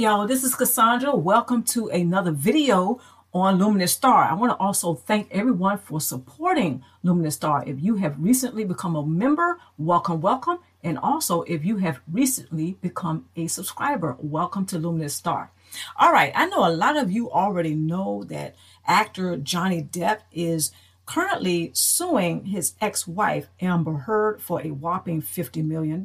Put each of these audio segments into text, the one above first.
Y'all, this is Cassandra. Welcome to another video on Luminous Star. I want to also thank everyone for supporting Luminous Star. If you have recently become a member, welcome, welcome. And also, if you have recently become a subscriber, welcome to Luminous Star. All right, I know a lot of you already know that actor Johnny Depp is currently suing his ex wife, Amber Heard, for a whopping $50 million.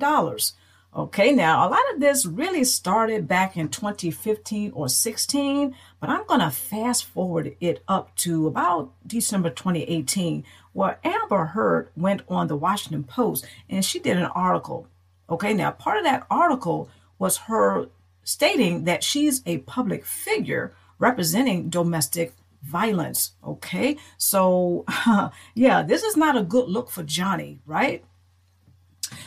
Okay, now a lot of this really started back in 2015 or 16, but I'm going to fast forward it up to about December 2018, where Amber Heard went on the Washington Post and she did an article. Okay, now part of that article was her stating that she's a public figure representing domestic violence. Okay, so yeah, this is not a good look for Johnny, right?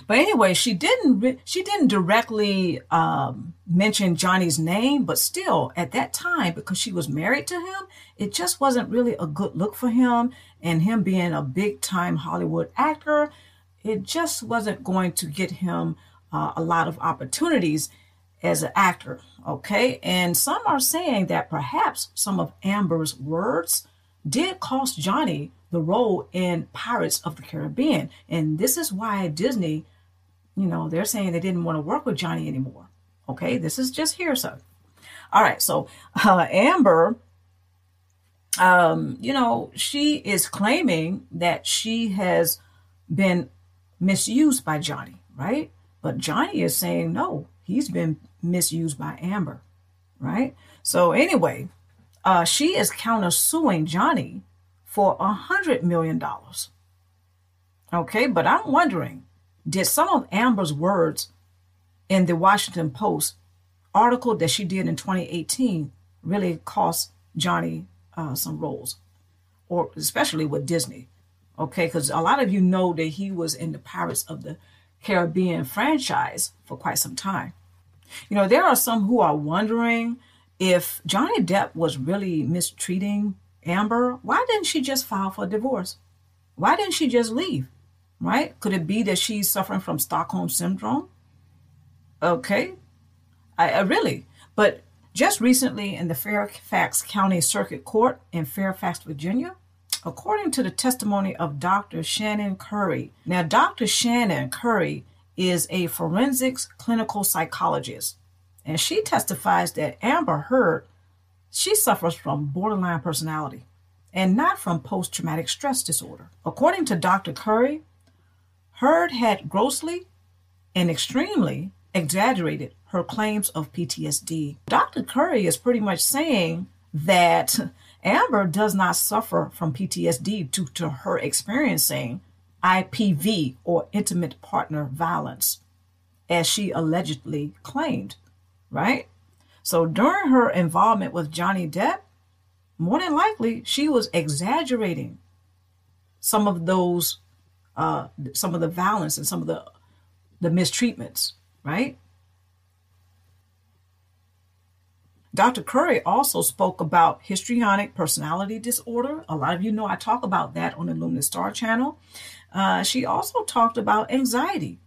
But anyway, she didn't she didn't directly um, mention Johnny's name, but still at that time, because she was married to him, it just wasn't really a good look for him. And him being a big time Hollywood actor, it just wasn't going to get him uh, a lot of opportunities as an actor. Okay, and some are saying that perhaps some of Amber's words did cost Johnny the role in Pirates of the Caribbean. And this is why Disney, you know, they're saying they didn't want to work with Johnny anymore. Okay, this is just hearsay. All right, so uh, Amber, um, you know, she is claiming that she has been misused by Johnny, right? But Johnny is saying no, he's been misused by Amber, right? So anyway, uh, she is countersuing Johnny for a hundred million dollars. Okay, but I'm wondering, did some of Amber's words in the Washington Post article that she did in 2018 really cost Johnny uh, some roles, or especially with Disney? Okay, because a lot of you know that he was in the Pirates of the Caribbean franchise for quite some time. You know, there are some who are wondering if Johnny Depp was really mistreating Amber, why didn't she just file for divorce? Why didn't she just leave? Right? Could it be that she's suffering from Stockholm syndrome? Okay. I, I really, but just recently in the Fairfax County Circuit Court in Fairfax, Virginia, according to the testimony of Dr. Shannon Curry. Now, Dr. Shannon Curry is a forensics clinical psychologist, and she testifies that Amber Heard she suffers from borderline personality and not from post traumatic stress disorder. According to Dr. Curry, Heard had grossly and extremely exaggerated her claims of PTSD. Dr. Curry is pretty much saying that Amber does not suffer from PTSD due to her experiencing IPV or intimate partner violence, as she allegedly claimed, right? So during her involvement with Johnny Depp, more than likely she was exaggerating some of those, uh, some of the violence and some of the the mistreatments, right? Dr. Curry also spoke about histrionic personality disorder. A lot of you know I talk about that on the Luminous Star channel. Uh, she also talked about anxiety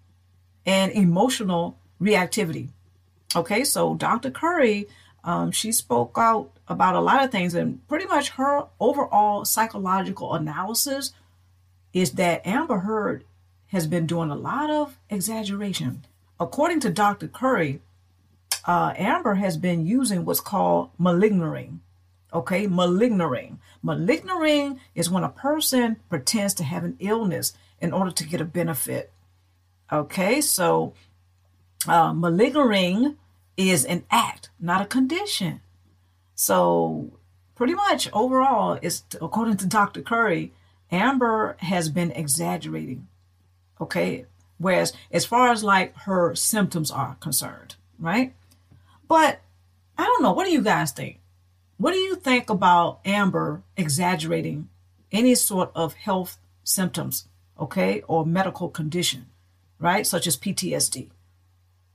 and emotional reactivity. Okay, so Dr. Curry, um, she spoke out about a lot of things, and pretty much her overall psychological analysis is that Amber Heard has been doing a lot of exaggeration. According to Dr. Curry, uh, Amber has been using what's called malingering. Okay, malingering. Malingering is when a person pretends to have an illness in order to get a benefit. Okay, so uh, malingering is an act, not a condition. So, pretty much overall, is according to Dr. Curry, Amber has been exaggerating. Okay, whereas as far as like her symptoms are concerned, right? But I don't know. What do you guys think? What do you think about Amber exaggerating any sort of health symptoms, okay, or medical condition, right, such as PTSD?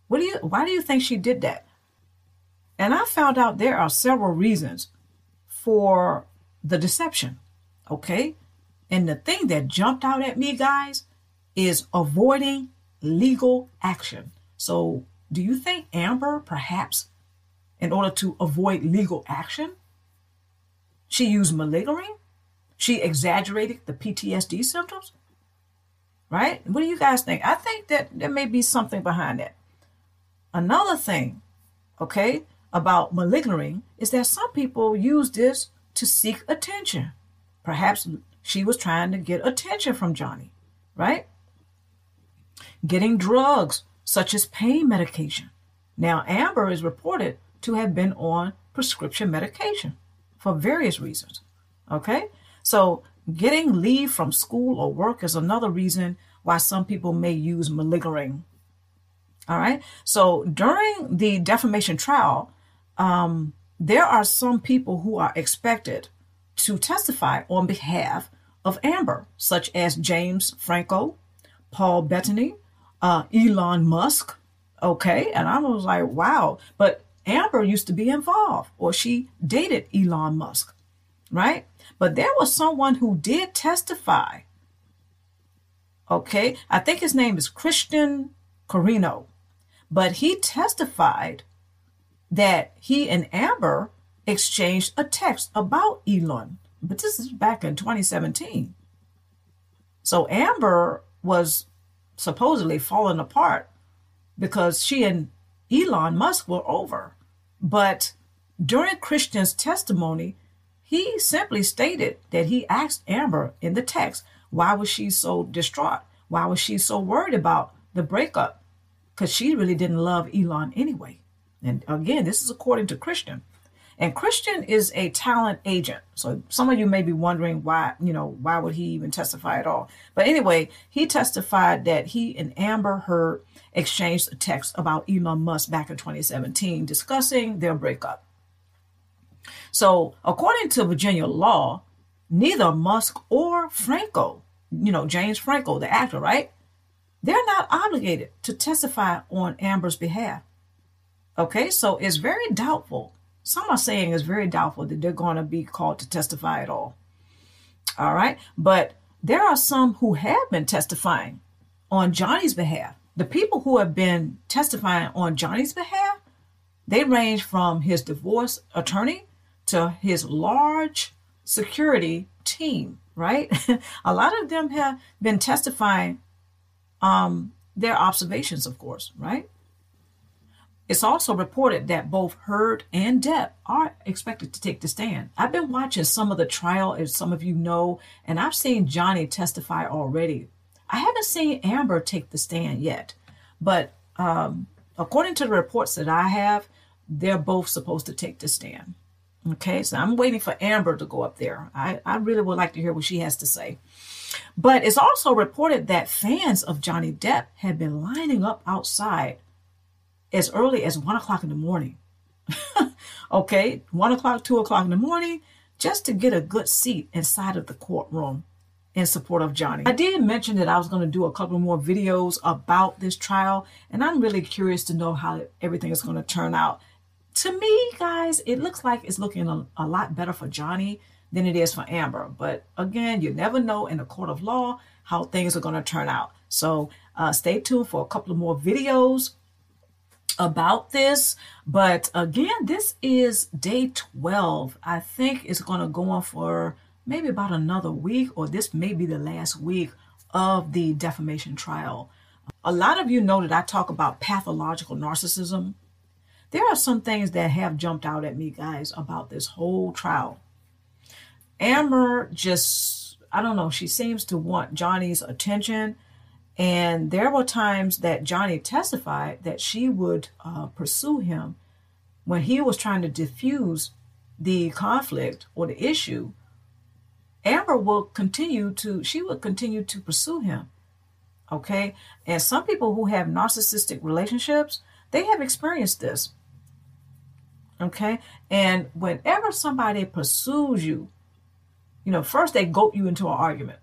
What do you why do you think she did that? And I found out there are several reasons for the deception. Okay? And the thing that jumped out at me, guys, is avoiding legal action. So, do you think Amber perhaps in order to avoid legal action. She used malingering. She exaggerated the PTSD symptoms. Right? What do you guys think? I think that there may be something behind that. Another thing, okay, about malingering is that some people use this to seek attention. Perhaps she was trying to get attention from Johnny, right? Getting drugs such as pain medication. Now, Amber is reported to have been on prescription medication for various reasons. Okay? So, getting leave from school or work is another reason why some people may use malingering. All right? So, during the defamation trial, um, there are some people who are expected to testify on behalf of Amber, such as James Franco, Paul Bettany, uh, Elon Musk. Okay. And I was like, wow. But Amber used to be involved, or she dated Elon Musk, right? But there was someone who did testify. Okay. I think his name is Christian Carino, but he testified that he and Amber exchanged a text about Elon. But this is back in 2017. So Amber was supposedly falling apart because she and Elon Musk were over. But during Christian's testimony, he simply stated that he asked Amber in the text, why was she so distraught? Why was she so worried about the breakup? Because she really didn't love Elon anyway. And again, this is according to Christian. And Christian is a talent agent. So some of you may be wondering why, you know, why would he even testify at all? But anyway, he testified that he and Amber Heard exchanged a text about Elon Musk back in 2017 discussing their breakup. So according to Virginia law, neither Musk or Franco, you know, James Franco, the actor, right? They're not obligated to testify on Amber's behalf. Okay, so it's very doubtful some are saying it's very doubtful that they're going to be called to testify at all. All right. But there are some who have been testifying on Johnny's behalf. The people who have been testifying on Johnny's behalf, they range from his divorce attorney to his large security team, right? a lot of them have been testifying um, their observations, of course, right? It's also reported that both Heard and Depp are expected to take the stand. I've been watching some of the trial, as some of you know, and I've seen Johnny testify already. I haven't seen Amber take the stand yet, but um, according to the reports that I have, they're both supposed to take the stand. Okay, so I'm waiting for Amber to go up there. I, I really would like to hear what she has to say. But it's also reported that fans of Johnny Depp have been lining up outside as early as one o'clock in the morning. okay, one o'clock, two o'clock in the morning, just to get a good seat inside of the courtroom in support of Johnny. I did mention that I was going to do a couple more videos about this trial, and I'm really curious to know how everything is going to turn out. To me, guys, it looks like it's looking a, a lot better for Johnny than it is for Amber. But again, you never know in the court of law how things are going to turn out. So uh, stay tuned for a couple of more videos about this. But again, this is day 12. I think it's going to go on for maybe about another week, or this may be the last week of the defamation trial. A lot of you know that I talk about pathological narcissism. There are some things that have jumped out at me, guys, about this whole trial. Amber just, I don't know, she seems to want Johnny's attention and there were times that Johnny testified that she would uh, pursue him when he was trying to diffuse the conflict or the issue. Amber will continue to, she would continue to pursue him. Okay. And some people who have narcissistic relationships, they have experienced this. Okay. And whenever somebody pursues you, you know, first they goat you into an argument,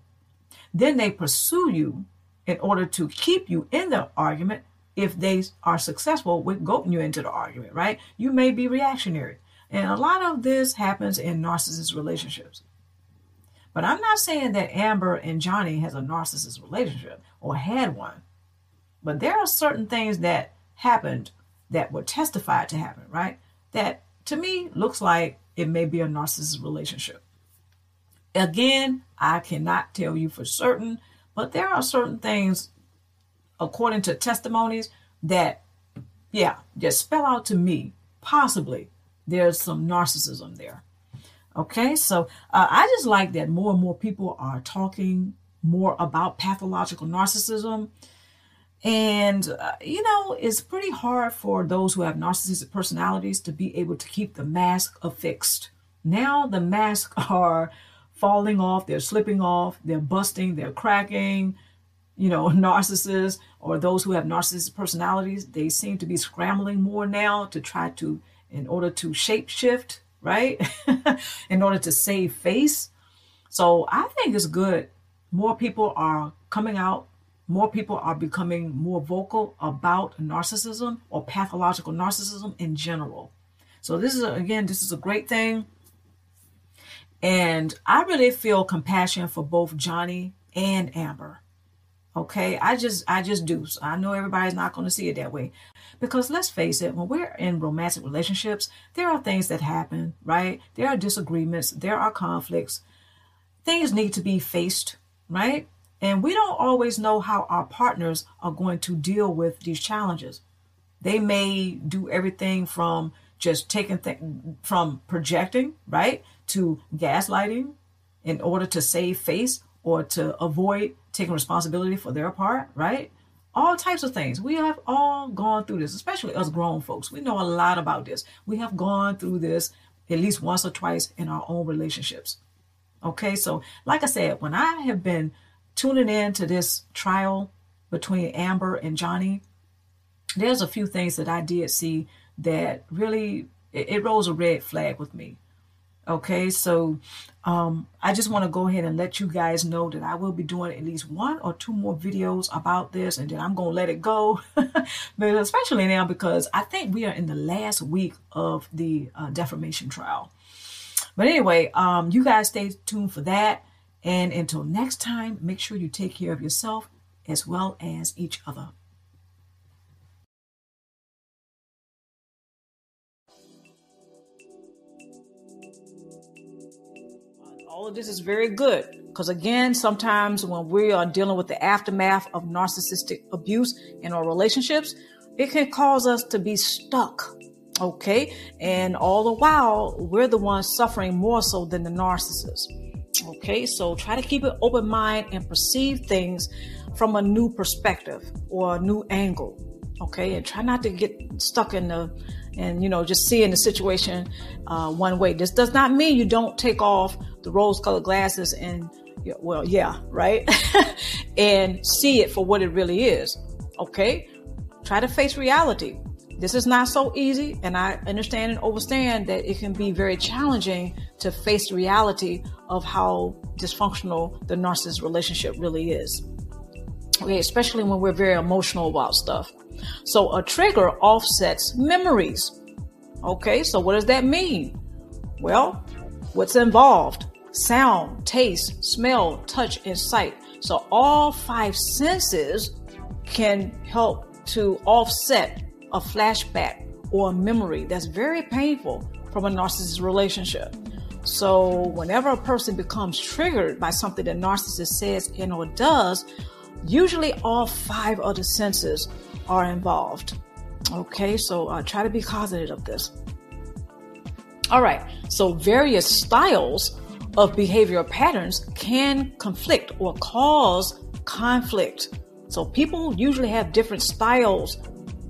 then they pursue you in order to keep you in the argument if they are successful with goading you into the argument, right? You may be reactionary. And a lot of this happens in narcissist relationships. But I'm not saying that Amber and Johnny has a narcissist relationship or had one. But there are certain things that happened that were testified to happen, right? that to me looks like it may be a narcissist relationship. Again, I cannot tell you for certain, but there are certain things, according to testimonies, that, yeah, just spell out to me, possibly there's some narcissism there. Okay, so uh, I just like that more and more people are talking more about pathological narcissism. And, uh, you know, it's pretty hard for those who have narcissistic personalities to be able to keep the mask affixed. Now the masks are falling off, they're slipping off, they're busting, they're cracking. You know, narcissists or those who have narcissistic personalities, they seem to be scrambling more now to try to, in order to shape shift, right? in order to save face. So I think it's good. More people are coming out more people are becoming more vocal about narcissism or pathological narcissism in general. So this is a, again, this is a great thing. And I really feel compassion for both Johnny and Amber. Okay, I just I just do. So I know everybody's not going to see it that way. Because let's face it, when we're in romantic relationships, there are things that happen, right? There are disagreements, there are conflicts. Things need to be faced, right? And we don't always know how our partners are going to deal with these challenges. They may do everything from just taking from projecting, right, to gaslighting in order to save face or to avoid taking responsibility for their part, right? All types of things. We have all gone through this, especially us grown folks. We know a lot about this. We have gone through this at least once or twice in our own relationships. Okay, so like I said, when I have been tuning in to this trial between Amber and Johnny, there's a few things that I did see that really it, it rose a red flag with me. Okay, so um, I just want to go ahead and let you guys know that I will be doing at least one or two more videos about this, and then I'm to let it go. but especially now because I think we are in the last week of the uh, defamation trial. But anyway, um, you guys stay tuned for that. And until next time, make sure you take care of yourself as well as each other. All of this is very good because, again, sometimes when we are dealing with the aftermath of narcissistic abuse in our relationships, it can cause us to be stuck. Okay. And all the while, we're the ones suffering more so than the narcissist. Okay, so try to keep an open mind and perceive things from a new perspective or a new angle. Okay, and try not to get stuck in the and you know just seeing the situation uh, one way. This does not mean you don't take off the rose-colored glasses and well, yeah, right, and see it for what it really is. Okay, try to face reality. This is not so easy, and I understand and understand that it can be very challenging to face reality of how dysfunctional the narcissist relationship really is. Okay, especially when we're very emotional about stuff. So a trigger offsets memories. Okay, so what does that mean? Well, what's involved? Sound, taste, smell, touch, and sight. So all five senses can help to offset a flashback or a memory that's very painful from a narcissist relationship. So, whenever a person becomes triggered by something that narcissist says and or does, usually all five other senses are involved. Okay, so uh, try to be cognizant of this. All right, so various styles of behavioral patterns can conflict or cause conflict. So people usually have different styles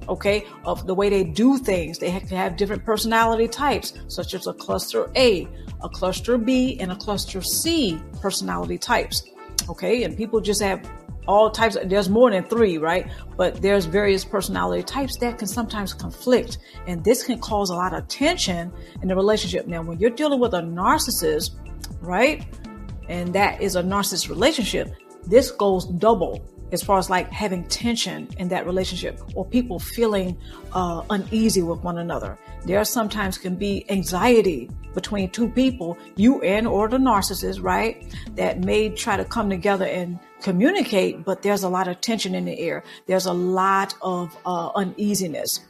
okay, of the way they do things. They have to have different personality types, such as a cluster A, a cluster B, and a cluster C personality types. Okay, and people just have all types. There's more than three, right? But there's various personality types that can sometimes conflict, and this can cause a lot of tension in the relationship. Now, when you're dealing with a narcissist, right, and that is a narcissist relationship, this goes double as far as like having tension in that relationship or people feeling uh, uneasy with one another. There sometimes can be anxiety between two people, you and or the narcissist, right? That may try to come together and communicate, but there's a lot of tension in the air. There's a lot of uh, uneasiness.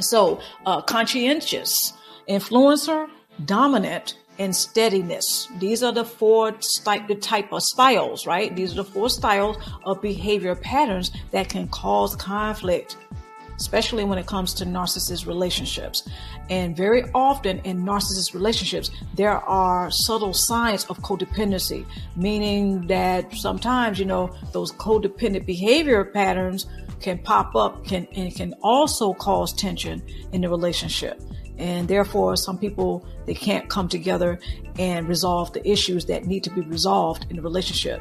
So, uh, conscientious, influencer, dominant, and steadiness. These are the four the type of styles, right? These are the four styles of behavior patterns that can cause conflict, especially when it comes to narcissist relationships. And very often in narcissist relationships, there are subtle signs of codependency, meaning that sometimes, you know, those codependent behavior patterns can pop up can and can also cause tension in the relationship and therefore some people they can't come together and resolve the issues that need to be resolved in the relationship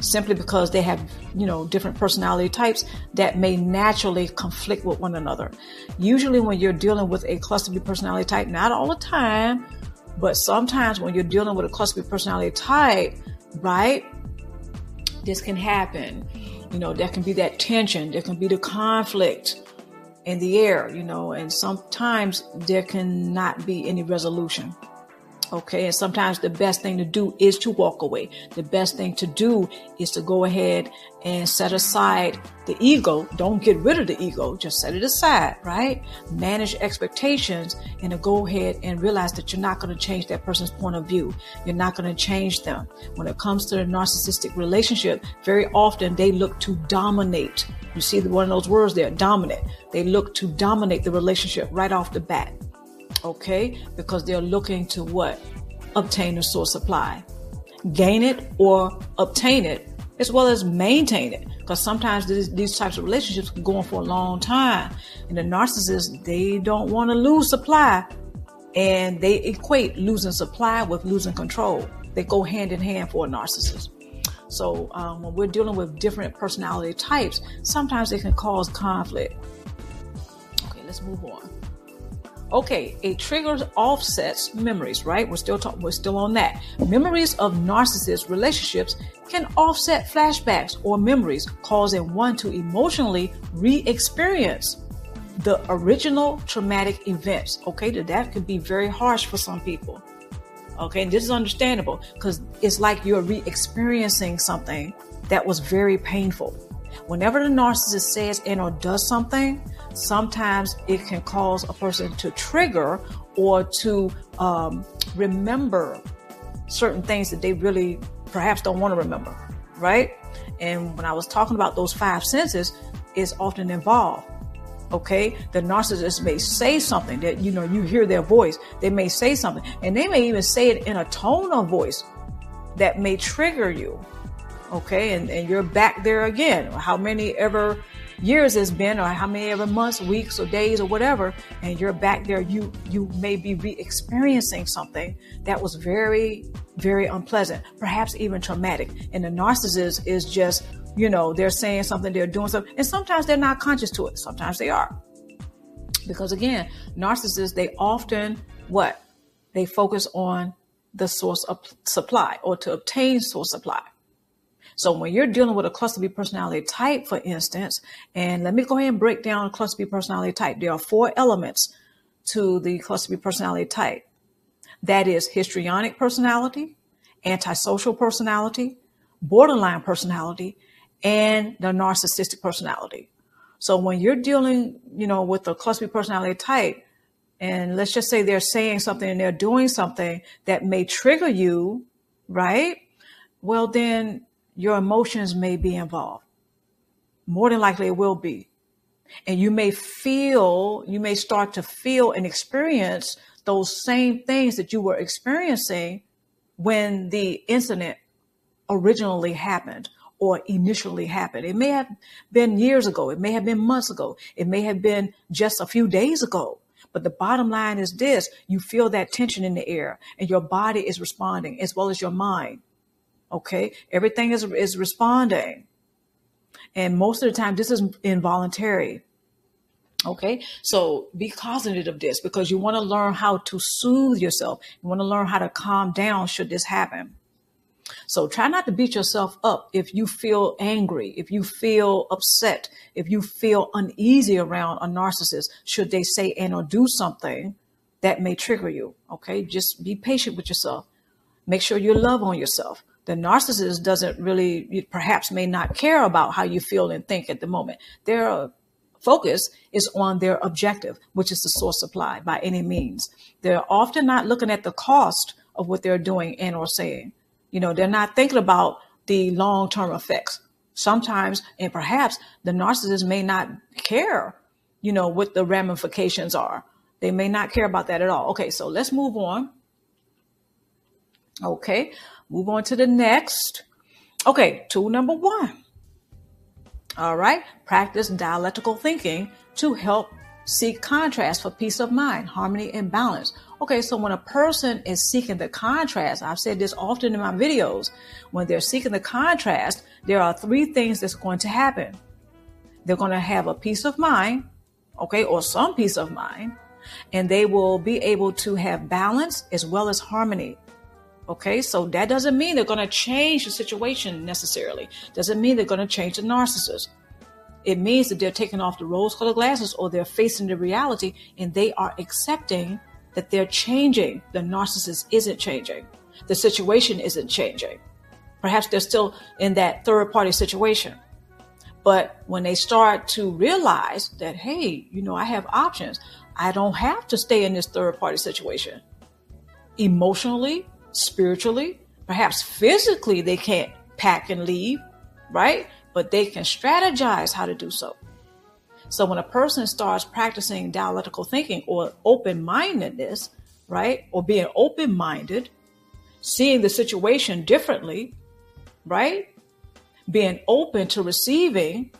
simply because they have you know different personality types that may naturally conflict with one another usually when you're dealing with a cluster b personality type not all the time but sometimes when you're dealing with a cluster b personality type right this can happen you know, there can be that tension, there can be the conflict in the air, you know, and sometimes there cannot be any resolution. Okay. And sometimes the best thing to do is to walk away. The best thing to do is to go ahead and set aside the ego. Don't get rid of the ego. Just set it aside, right? Manage expectations and to go ahead and realize that you're not going to change that person's point of view. You're not going to change them. When it comes to the narcissistic relationship, very often they look to dominate. You see one of those words there, dominant. They look to dominate the relationship right off the bat okay? Because they're looking to what? Obtain a source supply, gain it or obtain it, as well as maintain it. Because sometimes these, these types of relationships go on for a long time. And the narcissist, they don't want to lose supply. And they equate losing supply with losing control. They go hand in hand for a narcissist. So um, when we're dealing with different personality types, sometimes it can cause conflict. Okay, let's move on. Okay, a trigger offsets memories, right? We're still talking, we're still on that. Memories of narcissist relationships can offset flashbacks or memories, causing one to emotionally re-experience the original traumatic events. Okay, that could be very harsh for some people. Okay, and this is understandable because it's like you're re-experiencing something that was very painful. Whenever the narcissist says and or does something, sometimes it can cause a person to trigger or to um, remember certain things that they really perhaps don't want to remember, right? And when I was talking about those five senses, is often involved. Okay, the narcissist may say something that you know you hear their voice. They may say something, and they may even say it in a tone of voice that may trigger you. Okay, and, and you're back there again. How many ever years it's been, or how many ever months, weeks, or days, or whatever, and you're back there, you you may be re-experiencing something that was very, very unpleasant, perhaps even traumatic. And the narcissist is just, you know, they're saying something, they're doing something, and sometimes they're not conscious to it. Sometimes they are. Because again, narcissists, they often what? They focus on the source of supply or to obtain source supply. So when you're dealing with a cluster B personality type, for instance, and let me go ahead and break down a cluster B personality type. There are four elements to the cluster B personality type. That is histrionic personality, antisocial personality, borderline personality, and the narcissistic personality. So when you're dealing, you know, with a cluster B personality type, and let's just say they're saying something and they're doing something that may trigger you, right? Well, then your emotions may be involved. More than likely, it will be. And you may feel, you may start to feel and experience those same things that you were experiencing when the incident originally happened or initially happened. It may have been years ago. It may have been months ago. It may have been just a few days ago. But the bottom line is this you feel that tension in the air and your body is responding as well as your mind. Okay. Everything is, is responding. And most of the time, this is involuntary. Okay. So be cognizant of this because you want to learn how to soothe yourself. You want to learn how to calm down should this happen. So try not to beat yourself up if you feel angry, if you feel upset, if you feel uneasy around a narcissist, should they say and or do something that may trigger you. Okay. Just be patient with yourself. Make sure you love on yourself the narcissist doesn't really perhaps may not care about how you feel and think at the moment they're focus is on their objective, which is the source supply by any means. They're often not looking at the cost of what they're doing and or saying. You know, they're not thinking about the long-term effects. Sometimes, and perhaps the narcissist may not care, you know, what the ramifications are. They may not care about that at all. Okay, so let's move on. Okay, move on to the next. Okay, tool number one. All right, practice dialectical thinking to help seek contrast for peace of mind, harmony, and balance. Okay, so when a person is seeking the contrast, I've said this often in my videos, when they're seeking the contrast, there are three things that's going to happen. They're going to have a peace of mind, okay, or some peace of mind, and they will be able to have balance as well as harmony. Okay, so that doesn't mean they're going to change the situation necessarily. Doesn't mean they're going to change the narcissist. It means that they're taking off the rose colored glasses or they're facing the reality and they are accepting that they're changing. The narcissist isn't changing. The situation isn't changing. Perhaps they're still in that third party situation. But when they start to realize that, hey, you know, I have options, I don't have to stay in this third party situation. Emotionally, spiritually, perhaps physically, they can't pack and leave, right? But they can strategize how to do so. So when a person starts practicing dialectical thinking or open mindedness, right, or being open minded, seeing the situation differently, right, being open to receiving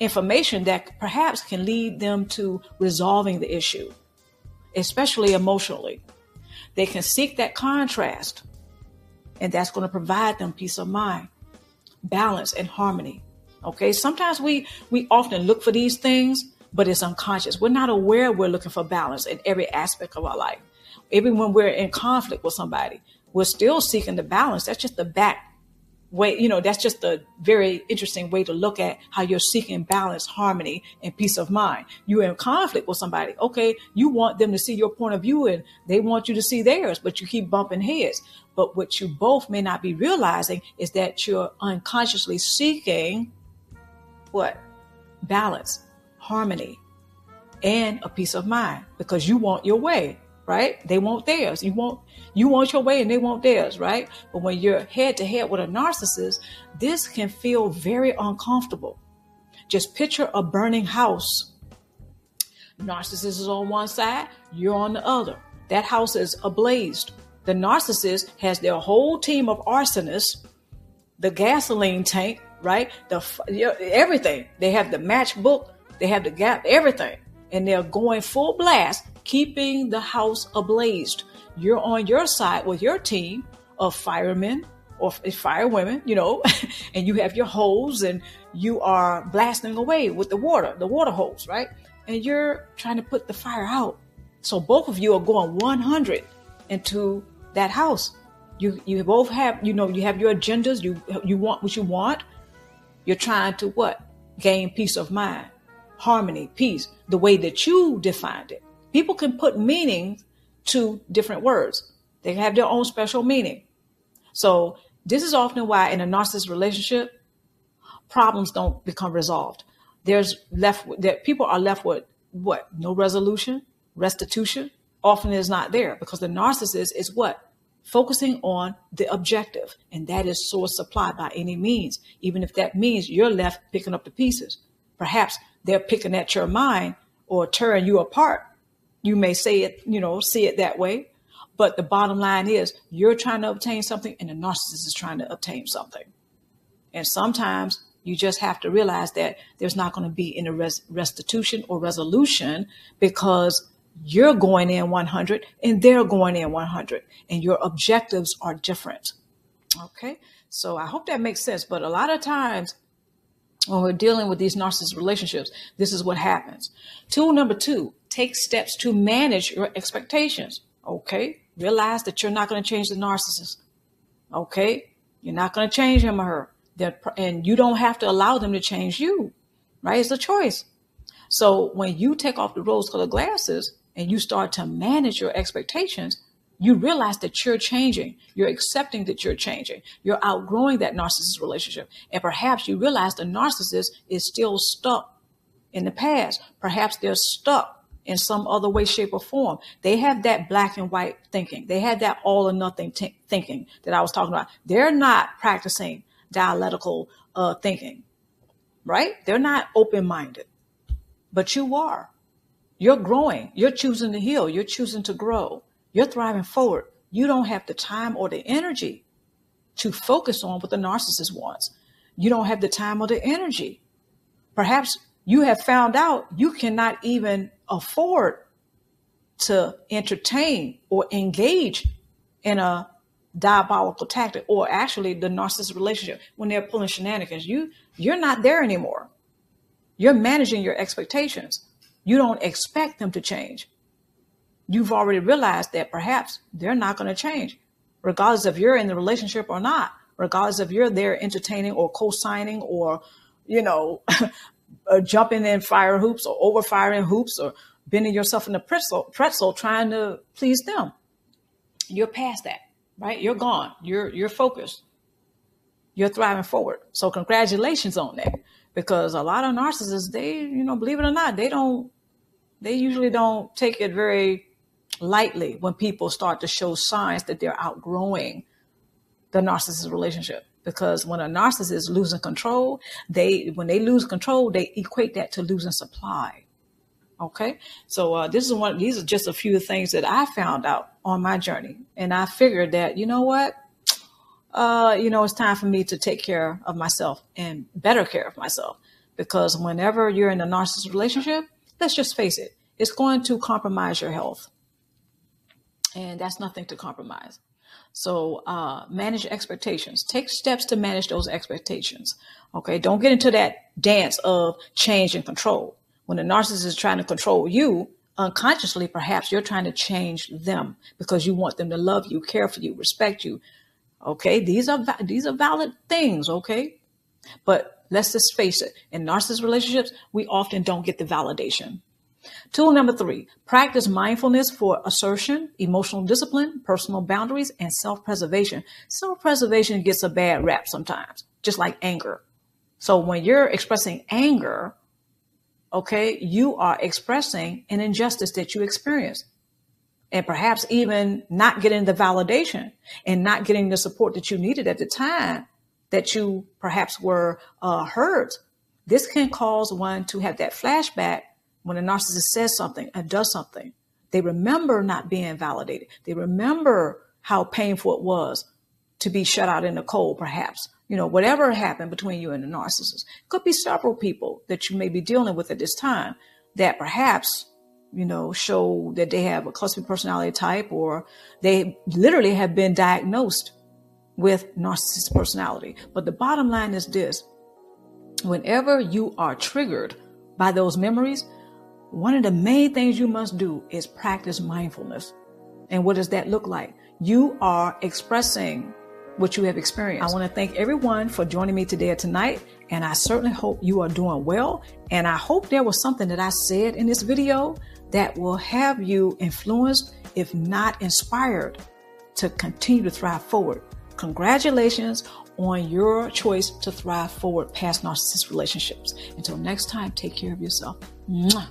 information that perhaps can lead them to resolving the issue, especially emotionally. They can seek that contrast, and that's going to provide them peace of mind, balance, and harmony. Okay, sometimes we we often look for these things, but it's unconscious. We're not aware we're looking for balance in every aspect of our life. Even when we're in conflict with somebody, we're still seeking the balance. That's just the back way, you know, that's just a very interesting way to look at how you're seeking balance, harmony, and peace of mind. You're in conflict with somebody. Okay, you want them to see your point of view and they want you to see theirs, but you keep bumping heads. But what you both may not be realizing is that you're unconsciously seeking what? Balance, harmony, and a peace of mind because you want your way, right? They want theirs. You want you want your way and they want theirs, right? But when you're head to head with a narcissist, this can feel very uncomfortable. Just picture a burning house. Narcissist is on one side, you're on the other. That house is ablazed. The narcissist has their whole team of arsonists, the gasoline tank, right? The everything. They have the matchbook, they have the gap, everything, and they're going full blast, keeping the house ablazed. You're on your side with your team of firemen or firewomen, you know, and you have your hose and you are blasting away with the water, the water hose, right? And you're trying to put the fire out. So both of you are going 100 into that house. You you both have you know you have your agendas. You you want what you want, you're trying to what? Gain peace of mind, harmony, peace, the way that you defined it. People can put meaning to different words. They have their own special meaning. So this is often why in a narcissist relationship, problems don't become resolved. There's left that people are left with what? No resolution, restitution often is not there because the narcissist is what? focusing on the objective, and that is source supply by any means, even if that means you're left picking up the pieces. Perhaps they're picking at your mind or tearing you apart. You may say it, you know, see it that way. But the bottom line is you're trying to obtain something and the narcissist is trying to obtain something. And sometimes you just have to realize that there's not going to be any res- restitution or resolution because you're going in 100 and they're going in 100 and your objectives are different. Okay. So I hope that makes sense. But a lot of times when we're dealing with these narcissist relationships, this is what happens. Tool number two, take steps to manage your expectations. Okay. Realize that you're not going to change the narcissist. Okay. You're not going to change him or her. They're, and you don't have to allow them to change you. Right. It's a choice. So when you take off the rose colored glasses and you start to manage your expectations, you realize that you're changing. You're accepting that you're changing. You're outgrowing that narcissist relationship. And perhaps you realize the narcissist is still stuck in the past. Perhaps they're stuck in some other way, shape, or form. They have that black and white thinking. They had that all or nothing t- thinking that I was talking about. They're not practicing dialectical uh, thinking, right? They're not open minded, but you are. You're growing. You're choosing to heal. You're choosing to grow. You're thriving forward. You don't have the time or the energy to focus on what the narcissist wants. You don't have the time or the energy. Perhaps you have found out you cannot even afford to entertain or engage in a diabolical tactic or actually the narcissist relationship when they're pulling shenanigans you you're not there anymore you're managing your expectations you don't expect them to change you've already realized that perhaps they're not going to change regardless if you're in the relationship or not regardless if you're there entertaining or co-signing or you know uh, jumping in fire hoops or over firing hoops or bending yourself in a pretzel, pretzel trying to please them you're past that right? You're gone. You're you're focused. You're thriving forward. So congratulations on that. Because a lot of narcissists, they, you know, believe it or not, they don't they usually don't take it very lightly when people start to show signs that they're outgrowing the narcissist relationship. Because when a narcissist is losing control they when they lose control they equate that to losing supply. Okay, so uh, this is one. These are just a few things that I found out on my journey, and I figured that you know what, uh, you know, it's time for me to take care of myself and better care of myself. Because whenever you're in a narcissist relationship, let's just face it, it's going to compromise your health, and that's nothing to compromise. So uh, manage expectations. Take steps to manage those expectations. Okay, don't get into that dance of change and control when a narcissist is trying to control you, unconsciously, perhaps you're trying to change them because you want them to love you, care for you, respect you. Okay, these are these are valid things. Okay, but let's just face it: in narcissist relationships, we often don't get the validation. Tool number three: practice mindfulness for assertion, emotional discipline, personal boundaries, and self-preservation. Self-preservation gets a bad rap sometimes, just like anger. So when you're expressing anger, okay, you are expressing an injustice that you experienced. And perhaps even not getting the validation and not getting the support that you needed at the time that you perhaps were uh, hurt. This can cause one to have that flashback when a narcissist says something and does something. They remember not being validated. They remember how painful it was to be shut out in the cold, perhaps, you know, whatever happened between you and the narcissist. Could be several people that you may be dealing with at this time that perhaps, you know, show that they have a cluster personality type or they literally have been diagnosed with narcissistic personality. But the bottom line is this whenever you are triggered by those memories, one of the main things you must do is practice mindfulness. And what does that look like? You are expressing what you have experienced. I want to thank everyone for joining me today or tonight, and I certainly hope you are doing well. And I hope there was something that I said in this video that will have you influenced, if not inspired, to continue to thrive forward. Congratulations on your choice to thrive forward past narcissist relationships. Until next time, take care of yourself. Mwah.